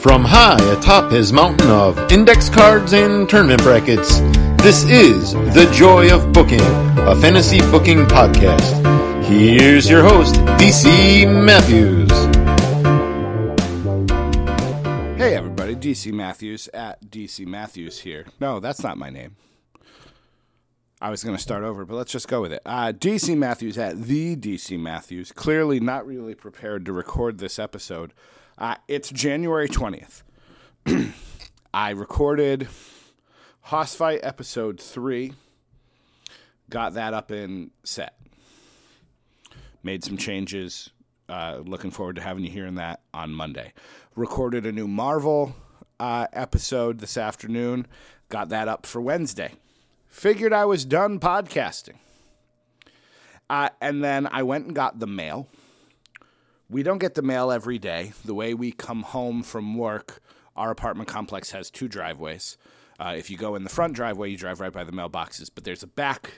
From high atop his mountain of index cards and tournament brackets, this is The Joy of Booking, a fantasy booking podcast. Here's your host, DC Matthews. Hey everybody, DC Matthews at DC Matthews here. No, that's not my name. I was going to start over, but let's just go with it. Uh, DC Matthews at the DC Matthews. Clearly not really prepared to record this episode. Uh, it's January 20th. I recorded Hoss Fight episode 3, got that up in set. Made some changes. Uh, looking forward to having you hearing that on Monday. Recorded a new Marvel uh, episode this afternoon. Got that up for Wednesday. Figured I was done podcasting. Uh, and then I went and got the mail we don't get the mail every day. The way we come home from work, our apartment complex has two driveways. Uh, if you go in the front driveway, you drive right by the mailboxes, but there's a back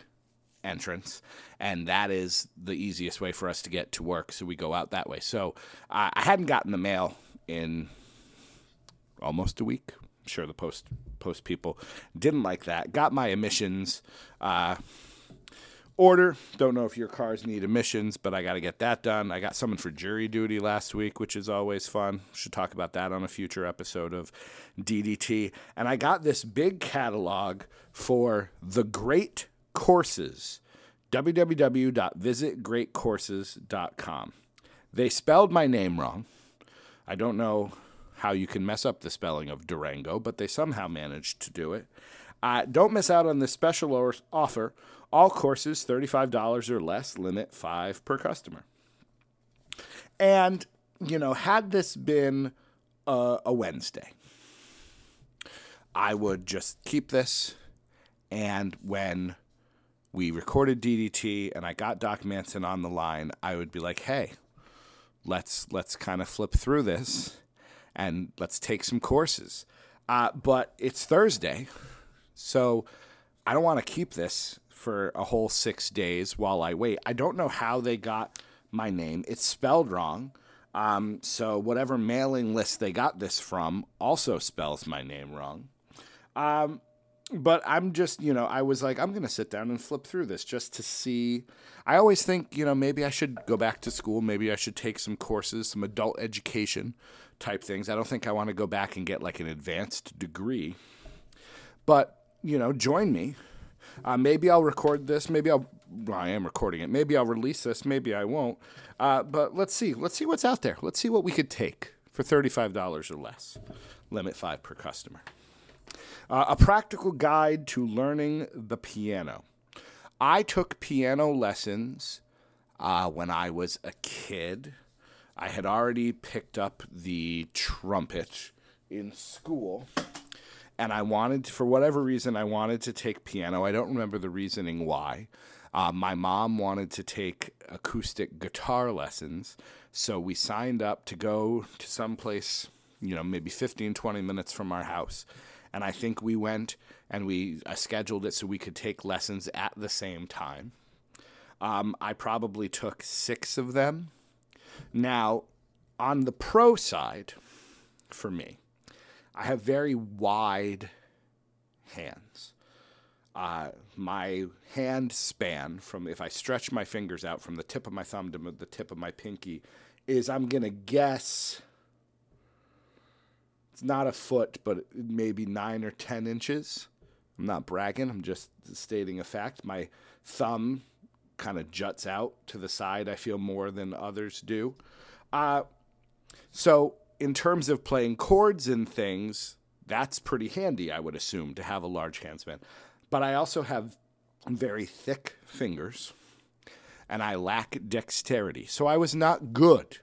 entrance, and that is the easiest way for us to get to work. So we go out that way. So uh, I hadn't gotten the mail in almost a week. I'm sure the post post people didn't like that. Got my emissions. Uh, order. Don't know if your cars need emissions, but I got to get that done. I got someone for jury duty last week, which is always fun. Should talk about that on a future episode of DDT. And I got this big catalog for the great courses www.visitgreatcourses.com. They spelled my name wrong. I don't know how you can mess up the spelling of Durango, but they somehow managed to do it. Uh, don't miss out on this special offer all courses, $35 or less, limit five per customer. And, you know, had this been a, a Wednesday, I would just keep this. And when we recorded DDT and I got Doc Manson on the line, I would be like, hey, let's let's kind of flip through this and let's take some courses. Uh, but it's Thursday, so I don't want to keep this for a whole six days while I wait. I don't know how they got my name. It's spelled wrong. Um, so whatever mailing list they got this from also spells my name wrong. Um, but I'm just, you know, I was like, I'm going to sit down and flip through this just to see. I always think, you know, maybe I should go back to school. Maybe I should take some courses, some adult education type things. I don't think I want to go back and get like an advanced degree. But, you know, join me uh, maybe I'll record this. Maybe I'll. Well, I am recording it. Maybe I'll release this. Maybe I won't. Uh, but let's see. Let's see what's out there. Let's see what we could take for thirty-five dollars or less. Limit five per customer. Uh, a practical guide to learning the piano. I took piano lessons uh, when I was a kid. I had already picked up the trumpet in school and I wanted, for whatever reason, I wanted to take piano. I don't remember the reasoning why. Uh, my mom wanted to take acoustic guitar lessons, so we signed up to go to some place, you know, maybe 15, 20 minutes from our house. And I think we went and we uh, scheduled it so we could take lessons at the same time. Um, I probably took six of them. Now, on the pro side, for me, I have very wide hands. Uh, my hand span from if I stretch my fingers out from the tip of my thumb to the tip of my pinky is I'm gonna guess it's not a foot, but maybe nine or ten inches. I'm not bragging. I'm just stating a fact. My thumb kind of juts out to the side. I feel more than others do. Uh, so in terms of playing chords and things, that's pretty handy, I would assume, to have a large hand span. But I also have very thick fingers and I lack dexterity. So I was not good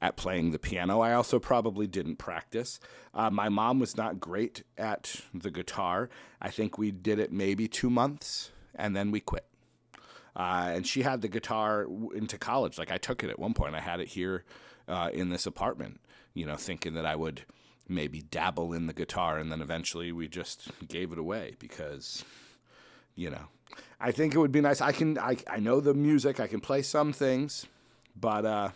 at playing the piano. I also probably didn't practice. Uh, my mom was not great at the guitar. I think we did it maybe two months and then we quit. Uh, and she had the guitar into college. Like I took it at one point. I had it here uh, in this apartment, you know, thinking that I would maybe dabble in the guitar, and then eventually we just gave it away because, you know, I think it would be nice. I can, I, I know the music, I can play some things, but, uh,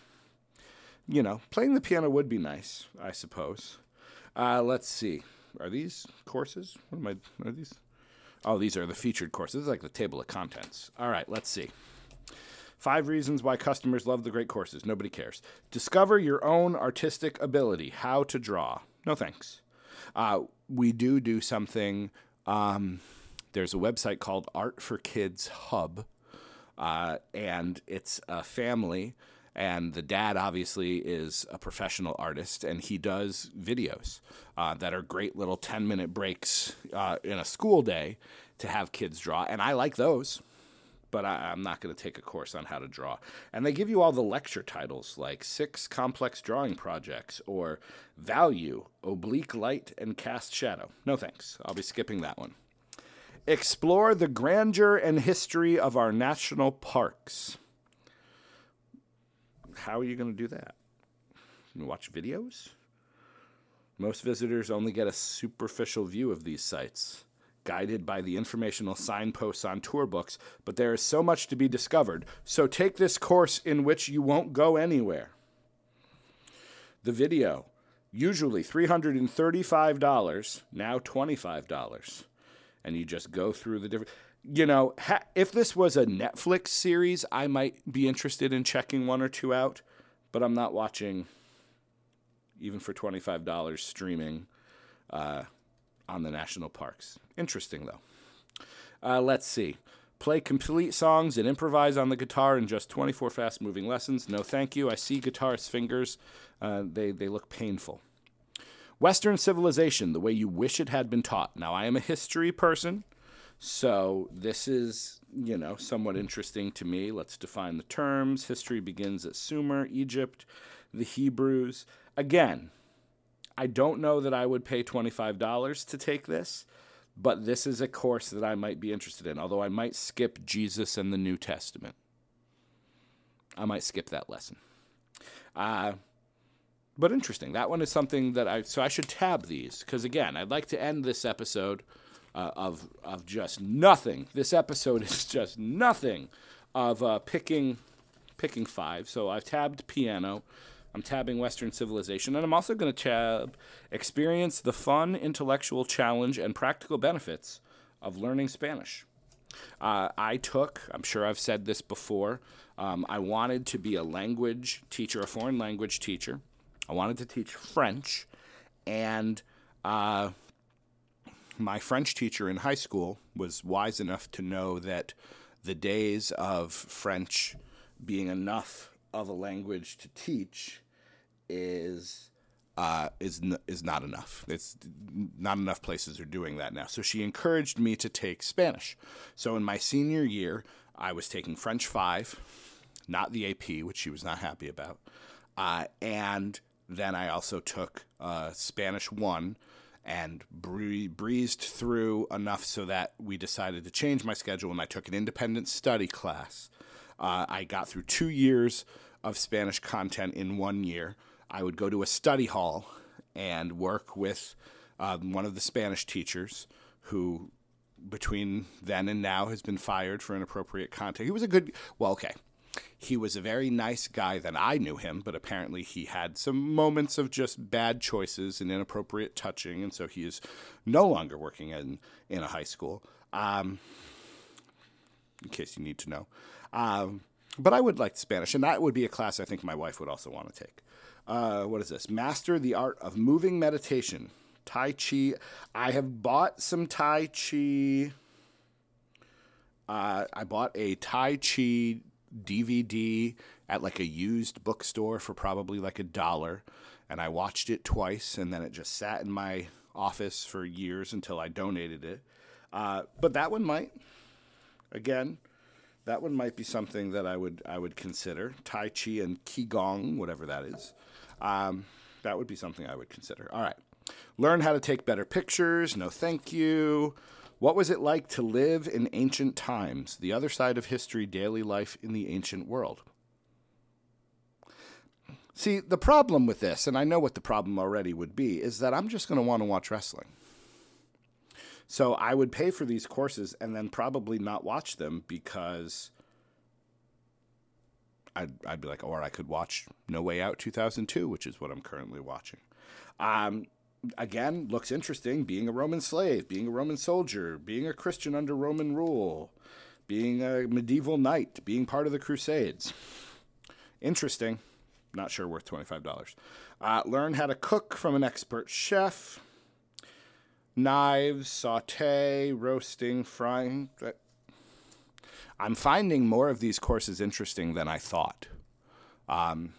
you know, playing the piano would be nice, I suppose. Uh, let's see. Are these courses? What am I? Are these? Oh, these are the featured courses. This is like the table of contents. All right, let's see. Five reasons why customers love the great courses. Nobody cares. Discover your own artistic ability. How to draw. No thanks. Uh, we do do something. Um, there's a website called Art for Kids Hub, uh, and it's a family. And the dad obviously is a professional artist, and he does videos uh, that are great little 10 minute breaks uh, in a school day to have kids draw. And I like those but I, am not going to take a course on how to draw. And they give you all the lecture titles like Six Complex Drawing Projects or Value, Oblique Light, and Cast Shadow. No thanks. I'll be skipping that one. Explore the grandeur and history of our national parks. How are you going to do that? Watch videos? Most visitors only get a superficial view of these sites guided by the informational signposts on tour books, but there is so much to be discovered. So take this course in which you won't go anywhere. The video, usually $335, now $25. And you just go through the different. You know, ha- if this was a Netflix series, I might be interested in checking one or two out, but I'm not watching, even for $25 streaming. Uh, on the national parks. Interesting, though. Uh, let's see. Play complete songs and improvise on the guitar in just 24 fast moving lessons. No, thank you. I see guitarists' fingers, uh, they, they look painful. Western civilization, the way you wish it had been taught. Now, I am a history person, so this is, you know, somewhat interesting to me. Let's define the terms. History begins at Sumer, Egypt, the Hebrews. Again, I don't know that I would pay $25 to take this, but this is a course that I might be interested in, although I might skip Jesus and the New Testament. I might skip that lesson. Uh, but interesting. That one is something that I, so I should tab these, because again, I'd like to end this episode uh, of, of just nothing. This episode is just nothing of uh, picking, picking five. So I've tabbed piano. I'm tabbing Western civilization, and I'm also going to tab experience the fun, intellectual challenge, and practical benefits of learning Spanish. Uh, I took, I'm sure I've said this before, um, I wanted to be a language teacher, a foreign language teacher. I wanted to teach French, and uh, my French teacher in high school was wise enough to know that the days of French being enough of a language to teach is uh, is n- is not enough. It's not enough places are doing that now. So she encouraged me to take Spanish. So in my senior year, I was taking French five, not the AP, which she was not happy about, uh, and then I also took uh, Spanish one and bree- breezed through enough so that we decided to change my schedule and I took an independent study class uh, I got through two years of Spanish content in one year. I would go to a study hall and work with um, one of the Spanish teachers who, between then and now, has been fired for inappropriate content. He was a good, well, okay. He was a very nice guy then I knew him, but apparently he had some moments of just bad choices and inappropriate touching, and so he is no longer working in, in a high school. Um, in case you need to know. Um, but I would like Spanish, and that would be a class I think my wife would also want to take. Uh, what is this? Master the art of moving meditation. Tai Chi. I have bought some Tai Chi. Uh, I bought a Tai Chi DVD at like a used bookstore for probably like a dollar, and I watched it twice, and then it just sat in my office for years until I donated it. Uh, but that one might, again, that one might be something that I would I would consider. Tai Chi and Qigong, whatever that is. Um, that would be something I would consider. All right. Learn how to take better pictures. No, thank you. What was it like to live in ancient times? The other side of history, daily life in the ancient world. See, the problem with this, and I know what the problem already would be, is that I'm just going to want to watch wrestling. So I would pay for these courses and then probably not watch them because I'd, I'd be like, or I could watch No Way Out 2002, which is what I'm currently watching. Um, again, looks interesting being a Roman slave, being a Roman soldier, being a Christian under Roman rule, being a medieval knight, being part of the Crusades. Interesting. Not sure worth $25. Uh, learn how to cook from an expert chef. Knives, saute, roasting, frying. I'm finding more of these courses interesting than I thought. Um,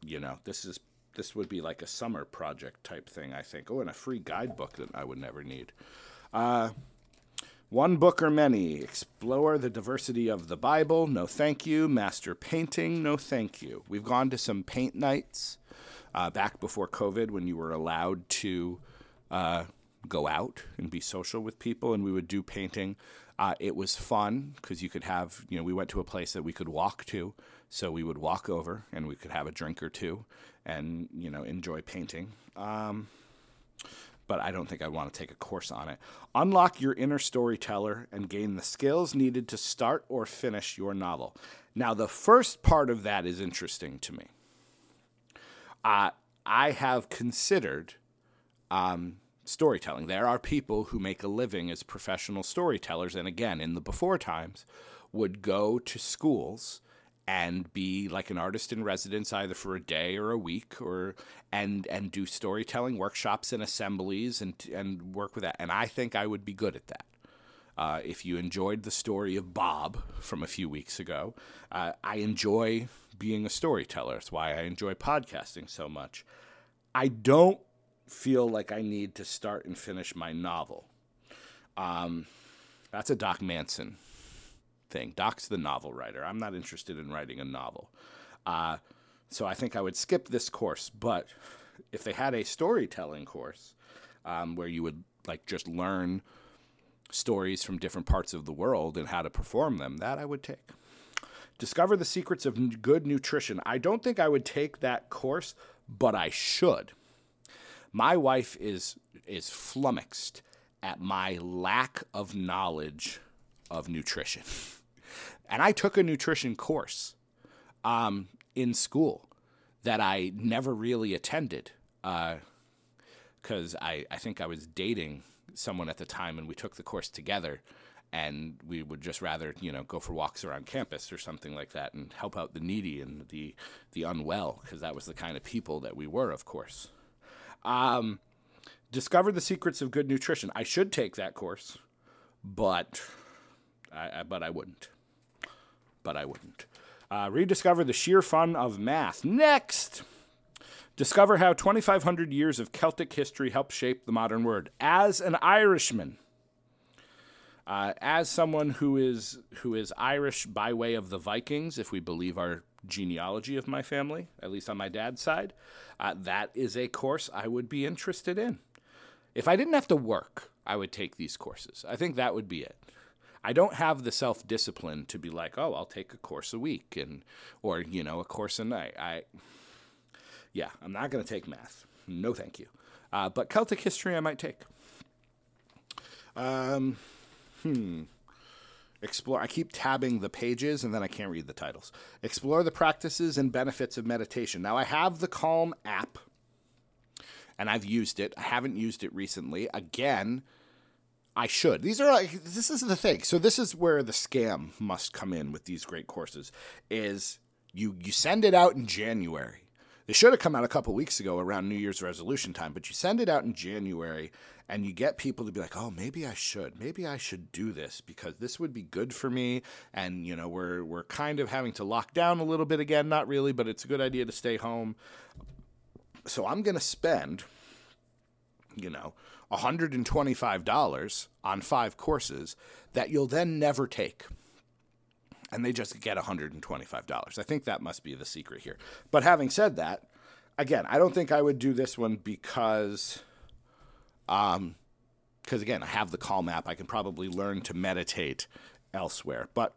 you know, this is this would be like a summer project type thing, I think. Oh, and a free guidebook that I would never need. Uh, one book or many. Explore the diversity of the Bible. No thank you. Master painting. No thank you. We've gone to some paint nights uh, back before COVID when you were allowed to uh, go out and be social with people, and we would do painting. Uh, it was fun because you could have, you know, we went to a place that we could walk to. So we would walk over and we could have a drink or two and, you know, enjoy painting. Um, but I don't think I want to take a course on it. Unlock your inner storyteller and gain the skills needed to start or finish your novel. Now, the first part of that is interesting to me. Uh, I have considered um, storytelling. There are people who make a living as professional storytellers, and again, in the before times, would go to schools and be like an artist in residence either for a day or a week or and and do storytelling workshops and assemblies and and work with that and I think I would be good at that. Uh, if you enjoyed the story of Bob from a few weeks ago, uh, I enjoy being a storyteller. That's why I enjoy podcasting so much. I don't feel like I need to start and finish my novel. Um, that's a Doc Manson thing. Doc's the novel writer. I'm not interested in writing a novel. Uh, so I think I would skip this course. But if they had a storytelling course um, where you would like just learn stories from different parts of the world and how to perform them, that I would take. Discover the secrets of good nutrition. I don't think I would take that course, but I should. My wife is is flummoxed at my lack of knowledge of nutrition. And I took a nutrition course um, in school that I never really attended because uh, I, I think I was dating someone at the time and we took the course together and we would just rather you know go for walks around campus or something like that and help out the needy and the the unwell because that was the kind of people that we were of course um, discover the secrets of good nutrition i should take that course but I, I but i wouldn't but I wouldn't. Uh, rediscover the sheer fun of math. Next! Discover how 2,500 years of Celtic history helped shape the modern word. As an Irishman, uh, as someone who is who is Irish by way of the Vikings, if we believe our genealogy of my family, at least on my dad's side, uh, that is a course I would be interested in. If I didn't have to work, I would take these courses. I think that would be it. I don't have the self discipline to be like, oh, I'll take a course a week and or you know a course a night. I yeah, I'm not going to take math. No, thank you. Uh, but Celtic history, I might take. Um, hmm. Explore. I keep tabbing the pages and then I can't read the titles. Explore the practices and benefits of meditation. Now I have the Calm app, and I've used it. I haven't used it recently. Again I should. These are like this is the thing. So this is where the scam must come in with these great courses is you you send it out in January. Should have come out a couple weeks ago around New Year's resolution time, but you send it out in January and you get people to be like, "Oh, maybe I should. Maybe I should do this because this would be good for me." And you know, we're we're kind of having to lock down a little bit again, not really, but it's a good idea to stay home. So I'm going to spend you know, $125 on five courses that you'll then never take. And they just get $125. I think that must be the secret here. But having said that, again, I don't think I would do this one because, um, because again, I have the Calm app. I can probably learn to meditate elsewhere. But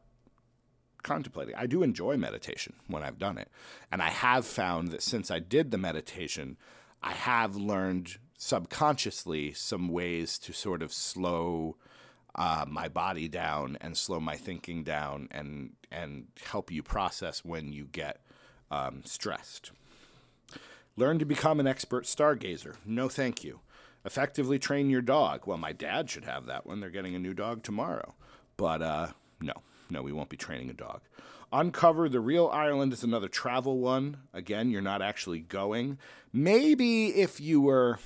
contemplating, I do enjoy meditation when I've done it. And I have found that since I did the meditation, I have learned subconsciously some ways to sort of slow uh, my body down and slow my thinking down and and help you process when you get um, stressed. Learn to become an expert stargazer. No, thank you. Effectively train your dog. Well, my dad should have that one. They're getting a new dog tomorrow. But uh, no, no, we won't be training a dog. Uncover the real Ireland is another travel one. Again, you're not actually going. Maybe if you were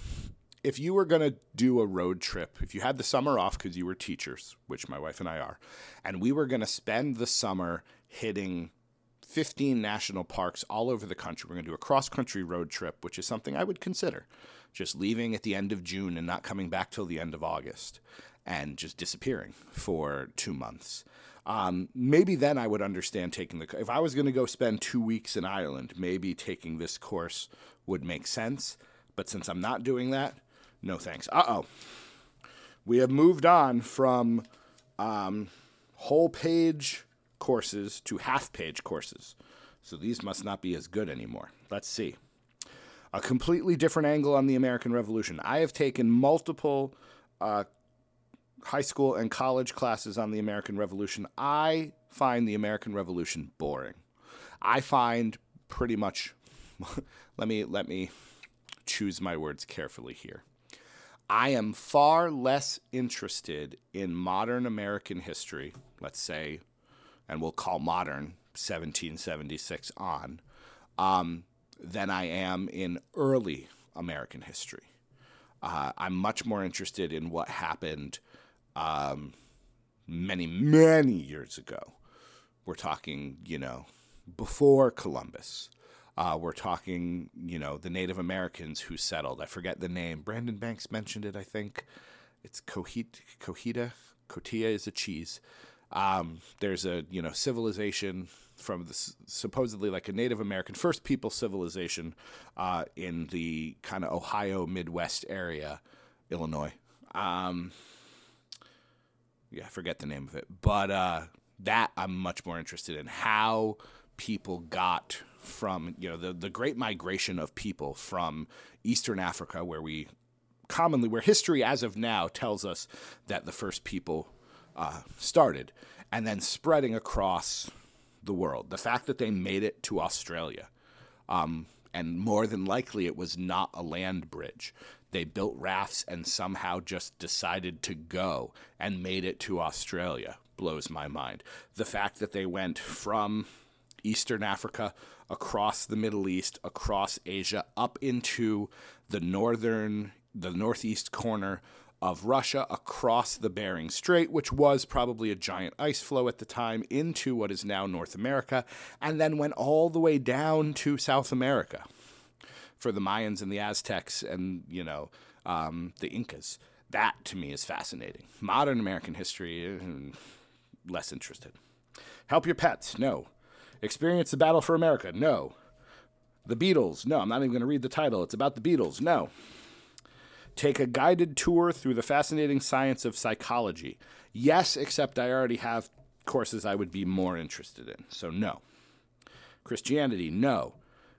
if you were going to do a road trip, if you had the summer off because you were teachers, which my wife and I are, and we were going to spend the summer hitting 15 national parks all over the country, we're going to do a cross country road trip, which is something I would consider. Just leaving at the end of June and not coming back till the end of August and just disappearing for two months. Um, maybe then I would understand taking the. If I was going to go spend two weeks in Ireland, maybe taking this course would make sense. But since I'm not doing that, no thanks. Uh oh. We have moved on from um, whole page courses to half page courses. So these must not be as good anymore. Let's see. A completely different angle on the American Revolution. I have taken multiple uh, high school and college classes on the American Revolution. I find the American Revolution boring. I find pretty much let me let me choose my words carefully here. I am far less interested in modern American history, let's say, and we'll call modern 1776 on, um, than I am in early American history. Uh, I'm much more interested in what happened um, many, many years ago. We're talking, you know, before Columbus. Uh, we're talking, you know, the Native Americans who settled. I forget the name. Brandon Banks mentioned it, I think. It's Cohita. Cohita. Cotija is a cheese. Um, there's a, you know, civilization from the, supposedly like a Native American first people civilization uh, in the kind of Ohio Midwest area, Illinois. Um, yeah, I forget the name of it, but uh, that I'm much more interested in how people got from you know the the great migration of people from Eastern Africa, where we commonly where history as of now tells us that the first people uh, started, and then spreading across the world. The fact that they made it to Australia. Um, and more than likely, it was not a land bridge. They built rafts and somehow just decided to go and made it to Australia. Blows my mind. The fact that they went from Eastern Africa across the Middle East, across Asia, up into the northern, the northeast corner of Russia, across the Bering Strait, which was probably a giant ice flow at the time, into what is now North America, and then went all the way down to South America for the Mayans and the Aztecs and, you know, um, the Incas. That to me is fascinating. Modern American history, uh, less interested. Help your pets? No. Experience the battle for America? No. The Beatles? No, I'm not even going to read the title. It's about the Beatles. No. Take a guided tour through the fascinating science of psychology. Yes, except I already have courses I would be more interested in. So, no. Christianity? No.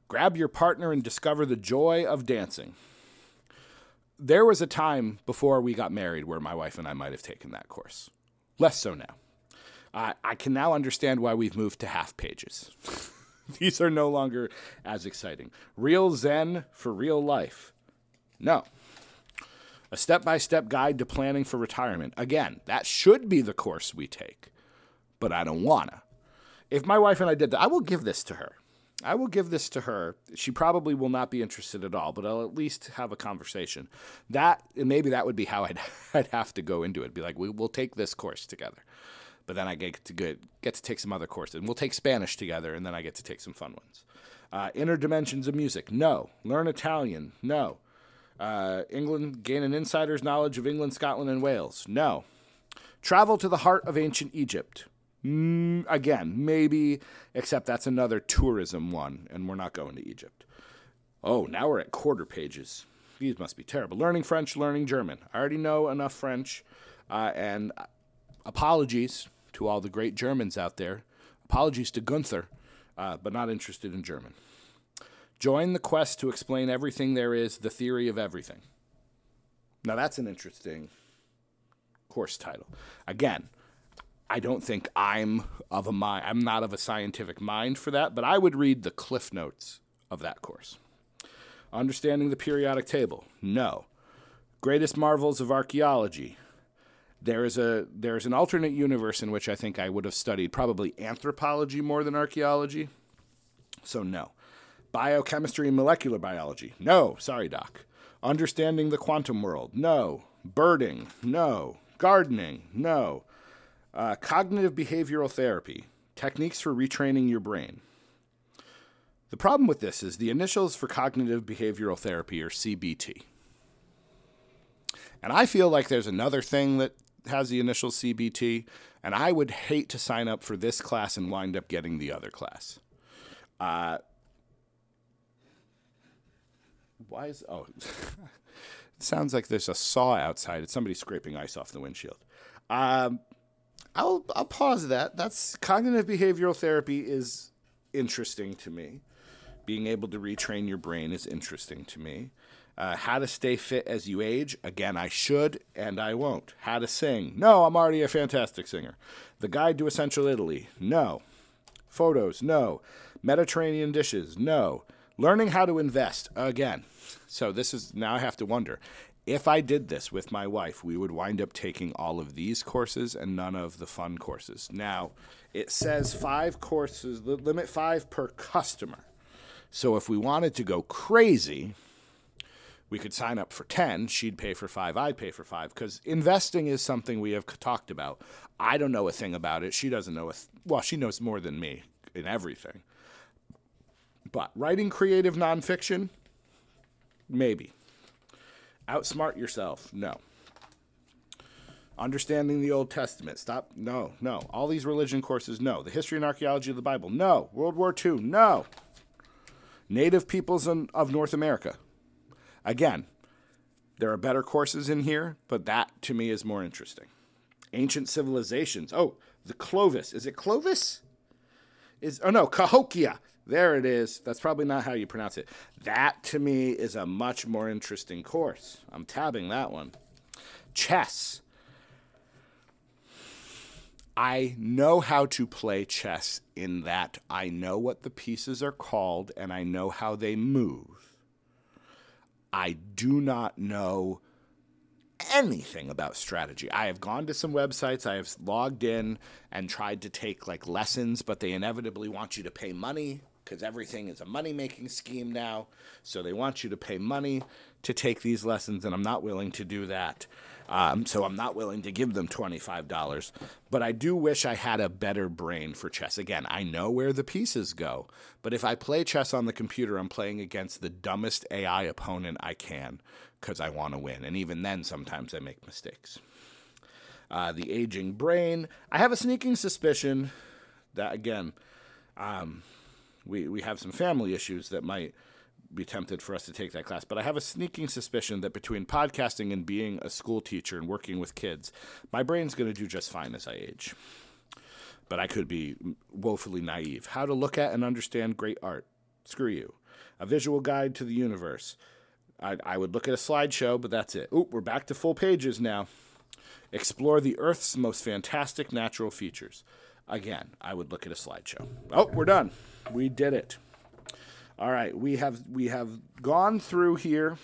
Grab your partner and discover the joy of dancing. There was a time before we got married where my wife and I might have taken that course. Less so now. Uh, I can now understand why we've moved to half pages. These are no longer as exciting. Real Zen for real life. No. A step by step guide to planning for retirement. Again, that should be the course we take, but I don't wanna. If my wife and I did that, I will give this to her. I will give this to her. She probably will not be interested at all, but I'll at least have a conversation. That and maybe that would be how I'd I'd have to go into it. Be like, we will take this course together, but then I get to get get to take some other courses, and we'll take Spanish together, and then I get to take some fun ones. Uh, inner dimensions of music, no. Learn Italian, no. Uh, England, gain an insider's knowledge of England, Scotland, and Wales, no. Travel to the heart of ancient Egypt, Mm, again, maybe, except that's another tourism one, and we're not going to Egypt. Oh, now we're at quarter pages. These must be terrible. Learning French, learning German. I already know enough French, uh, and apologies to all the great Germans out there. Apologies to Gunther, uh, but not interested in German. Join the quest to explain everything there is, the theory of everything. Now, that's an interesting course title. Again, I don't think I'm of a mind. I'm not of a scientific mind for that, but I would read the cliff notes of that course. Understanding the periodic table? No. Greatest marvels of archaeology? There is a there is an alternate universe in which I think I would have studied probably anthropology more than archaeology. So no. Biochemistry and molecular biology? No. Sorry, doc. Understanding the quantum world? No. Birding? No. Gardening? No. Uh, cognitive behavioral therapy? Techniques for retraining your brain? The problem with this is the initials for cognitive behavioral therapy are CBT. And I feel like there's another thing that has the initial CBT, and I would hate to sign up for this class and wind up getting the other class. Uh, why is oh? it sounds like there's a saw outside. It's somebody scraping ice off the windshield. Um, I'll I'll pause that. That's cognitive behavioral therapy is interesting to me. Being able to retrain your brain is interesting to me. Uh, how to stay fit as you age. Again, I should and I won't. How to sing. No, I'm already a fantastic singer. The Guide to Essential Italy. No. Photos. No. Mediterranean dishes. No. Learning how to invest. Again. So this is now I have to wonder. If I did this with my wife, we would wind up taking all of these courses and none of the fun courses. Now, it says five courses, limit five per customer. So if we wanted to go crazy, we could sign up for 10 she'd pay for 5 i'd pay for 5 because investing is something we have talked about. I don't know a thing about it. She doesn't know a th- well she knows more than me in everything. But writing creative nonfiction? Maybe. Outsmart yourself? No. Understanding the old testament? Stop no no. All these religion courses? No. The history and archaeology of the bible? No. World war ii no. Native peoples of north america Again, there are better courses in here, but that to me is more interesting. Ancient civilizations. Oh, the Clovis. Is it Clovis? Is oh no, Cahokia. There it is. That's probably not how you pronounce it. That to me is a much more interesting course. I'm tabbing that one. Chess. I know how to play chess in that I know what the pieces are called and I know how they move. I do not know anything about strategy. I have gone to some websites, I have logged in and tried to take like lessons, but they inevitably want you to pay money because everything is a money making scheme now. So they want you to pay money to take these lessons, and I'm not willing to do that. Um, so I'm not willing to give them $25. But I do wish I had a better brain for chess. Again, I know where the pieces go. But if I play chess on the computer, I'm playing against the dumbest AI opponent I can because I want to win. And even then, sometimes I make mistakes. Uh, the aging brain. I have a sneaking suspicion that, again, um, we, we have some family issues that might be tempted for us to take that class. But I have a sneaking suspicion that between podcasting and being a school teacher and working with kids, my brain's going to do just fine as I age. But I could be woefully naive. How to look at and understand great art. Screw you. A visual guide to the universe. I, I would look at a slideshow, but that's it. Oop, we're back to full pages now. Explore the Earth's most fantastic natural features. Again, I would look at a slideshow. Oh, we're done. We did it. All right, we have we have gone through here.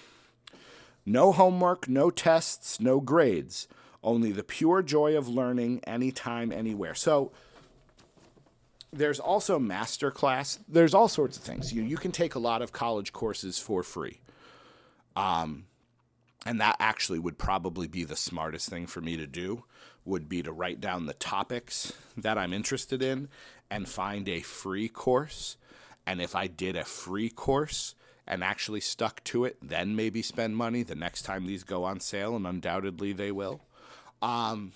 No homework, no tests, no grades. Only the pure joy of learning anytime, anywhere. So there's also master class. There's all sorts of things. You you can take a lot of college courses for free. Um, and that actually would probably be the smartest thing for me to do would be to write down the topics that I'm interested in and find a free course and if I did a free course and actually stuck to it, then maybe spend money the next time these go on sale, and undoubtedly they will. Because um,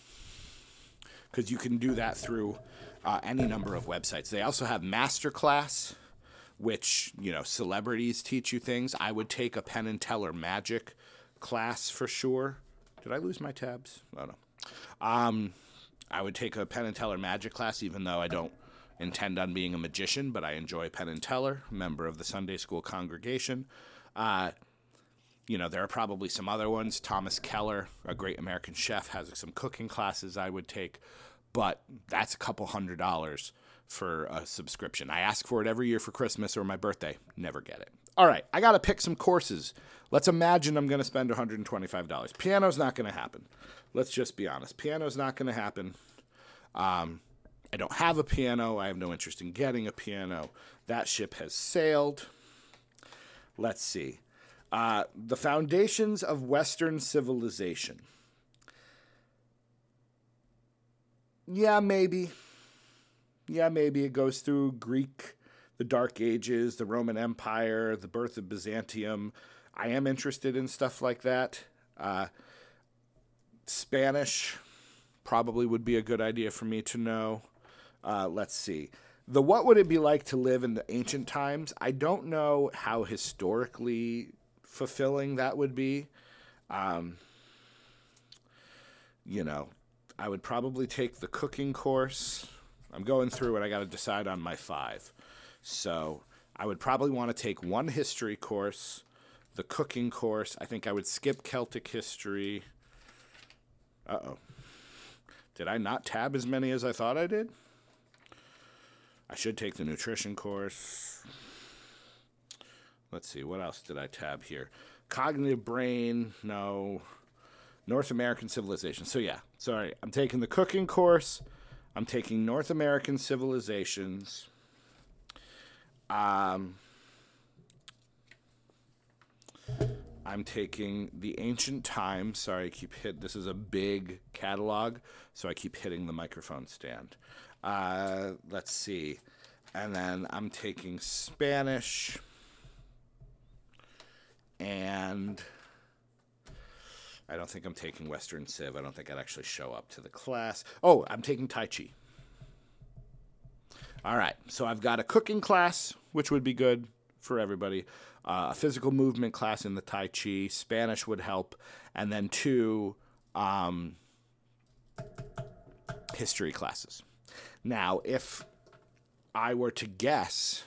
you can do that through uh, any number of websites. They also have Masterclass, which, you know, celebrities teach you things. I would take a Penn and Teller Magic class for sure. Did I lose my tabs? Oh no. Um, I would take a Penn and Teller Magic class, even though I don't intend on being a magician, but I enjoy Penn and Teller, member of the Sunday school congregation. Uh, you know, there are probably some other ones. Thomas Keller, a great American chef, has some cooking classes I would take, but that's a couple hundred dollars for a subscription. I ask for it every year for Christmas or my birthday, never get it. All right, I got to pick some courses. Let's imagine I'm going to spend $125. Piano's not going to happen. Let's just be honest. Piano's not going to happen. Um, I don't have a piano. I have no interest in getting a piano. That ship has sailed. Let's see. Uh, the foundations of Western civilization. Yeah, maybe. Yeah, maybe it goes through Greek, the Dark Ages, the Roman Empire, the birth of Byzantium. I am interested in stuff like that. Uh, Spanish probably would be a good idea for me to know. Uh, let's see. The what would it be like to live in the ancient times? I don't know how historically fulfilling that would be. Um, you know, I would probably take the cooking course. I'm going through it. I got to decide on my five. So I would probably want to take one history course, the cooking course. I think I would skip Celtic history. Uh oh. Did I not tab as many as I thought I did? I should take the nutrition course. Let's see, what else did I tab here? Cognitive brain, no. North American civilization. So, yeah, sorry. I'm taking the cooking course. I'm taking North American civilizations. Um, I'm taking the ancient times. Sorry, I keep hit. This is a big catalog, so I keep hitting the microphone stand. Uh, let's see, and then I'm taking Spanish and I don't think I'm taking Western Civ. I don't think I'd actually show up to the class. Oh, I'm taking Tai Chi. All right, so I've got a cooking class, which would be good for everybody, uh, a physical movement class in the Tai Chi, Spanish would help, and then two um, history classes. Now, if I were to guess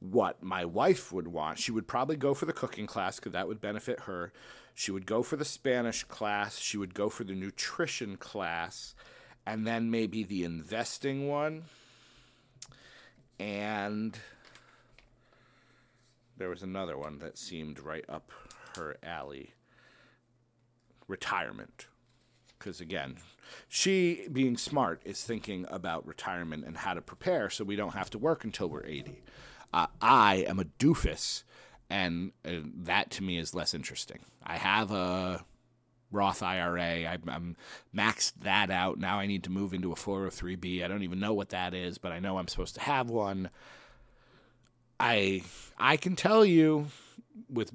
what my wife would want, she would probably go for the cooking class because that would benefit her. She would go for the Spanish class. She would go for the nutrition class, and then maybe the investing one. And there was another one that seemed right up her alley retirement. Because again, she, being smart, is thinking about retirement and how to prepare so we don't have to work until we're 80. Uh, I am a doofus and uh, that to me is less interesting. I have a Roth IRA. I, I'm maxed that out. Now I need to move into a 403b. I don't even know what that is, but I know I'm supposed to have one. I I can tell you with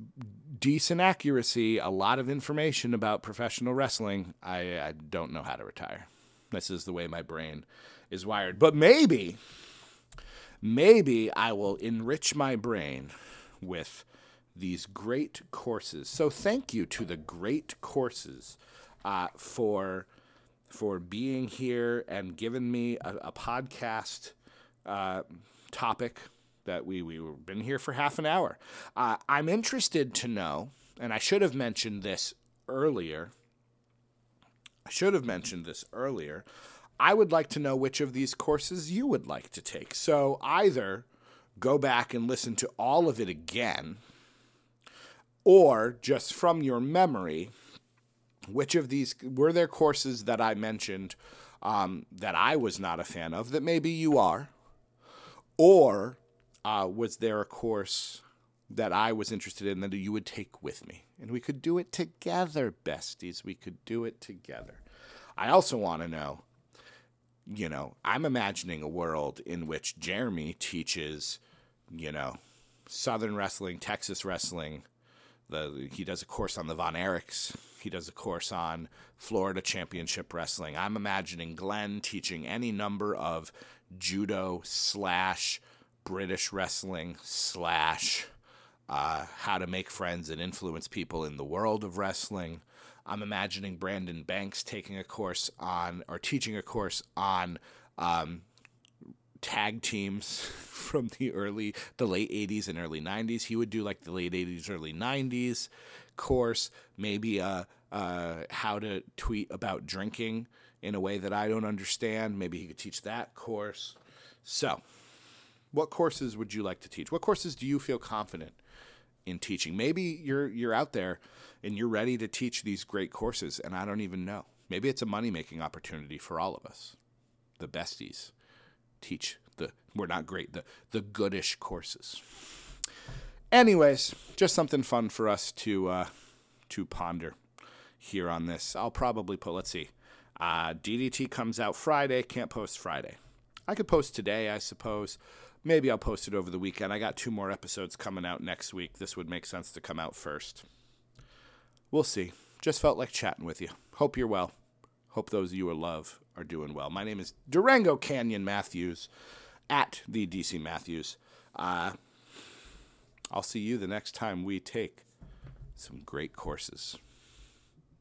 decent accuracy a lot of information about professional wrestling. I, I don't know how to retire. This is the way my brain is wired. But maybe, maybe I will enrich my brain with these great courses. So thank you to the great courses uh, for for being here and giving me a, a podcast uh, topic that we we've been here for half an hour. Uh, I'm interested to know, and I should have mentioned this earlier. I should have mentioned this earlier. I would like to know which of these courses you would like to take. So either go back and listen to all of it again, or just from your memory, which of these were there courses that I mentioned um, that I was not a fan of that maybe you are, or uh, was there a course that I was interested in that you would take with me? And we could do it together, besties. We could do it together. I also want to know you know, I'm imagining a world in which Jeremy teaches, you know, Southern wrestling, Texas wrestling. The, he does a course on the Von Erichs. He does a course on Florida Championship Wrestling. I'm imagining Glenn teaching any number of judo slash British wrestling slash uh, how to make friends and influence people in the world of wrestling. I'm imagining Brandon Banks taking a course on or teaching a course on um, tag teams from the early, the late 80s and early 90s. He would do like the late 80s, early 90s course, maybe a, uh, how to tweet about drinking in a way that I don't understand. Maybe he could teach that course. So, what courses would you like to teach? What courses do you feel confident in teaching. Maybe you're you're out there and you're ready to teach these great courses and I don't even know. Maybe it's a money-making opportunity for all of us. The besties teach the we're not great, the the goodish courses. Anyways, just something fun for us to uh, to ponder here on this. I'll probably put let's see. Uh, DDT comes out Friday, can't post Friday. I could post today, I suppose. Maybe I'll post it over the weekend. I got two more episodes coming out next week. This would make sense to come out first. We'll see. Just felt like chatting with you. Hope you're well. Hope those you love are doing well. My name is Durango Canyon Matthews at the DC Matthews. Uh, I'll see you the next time we take some great courses.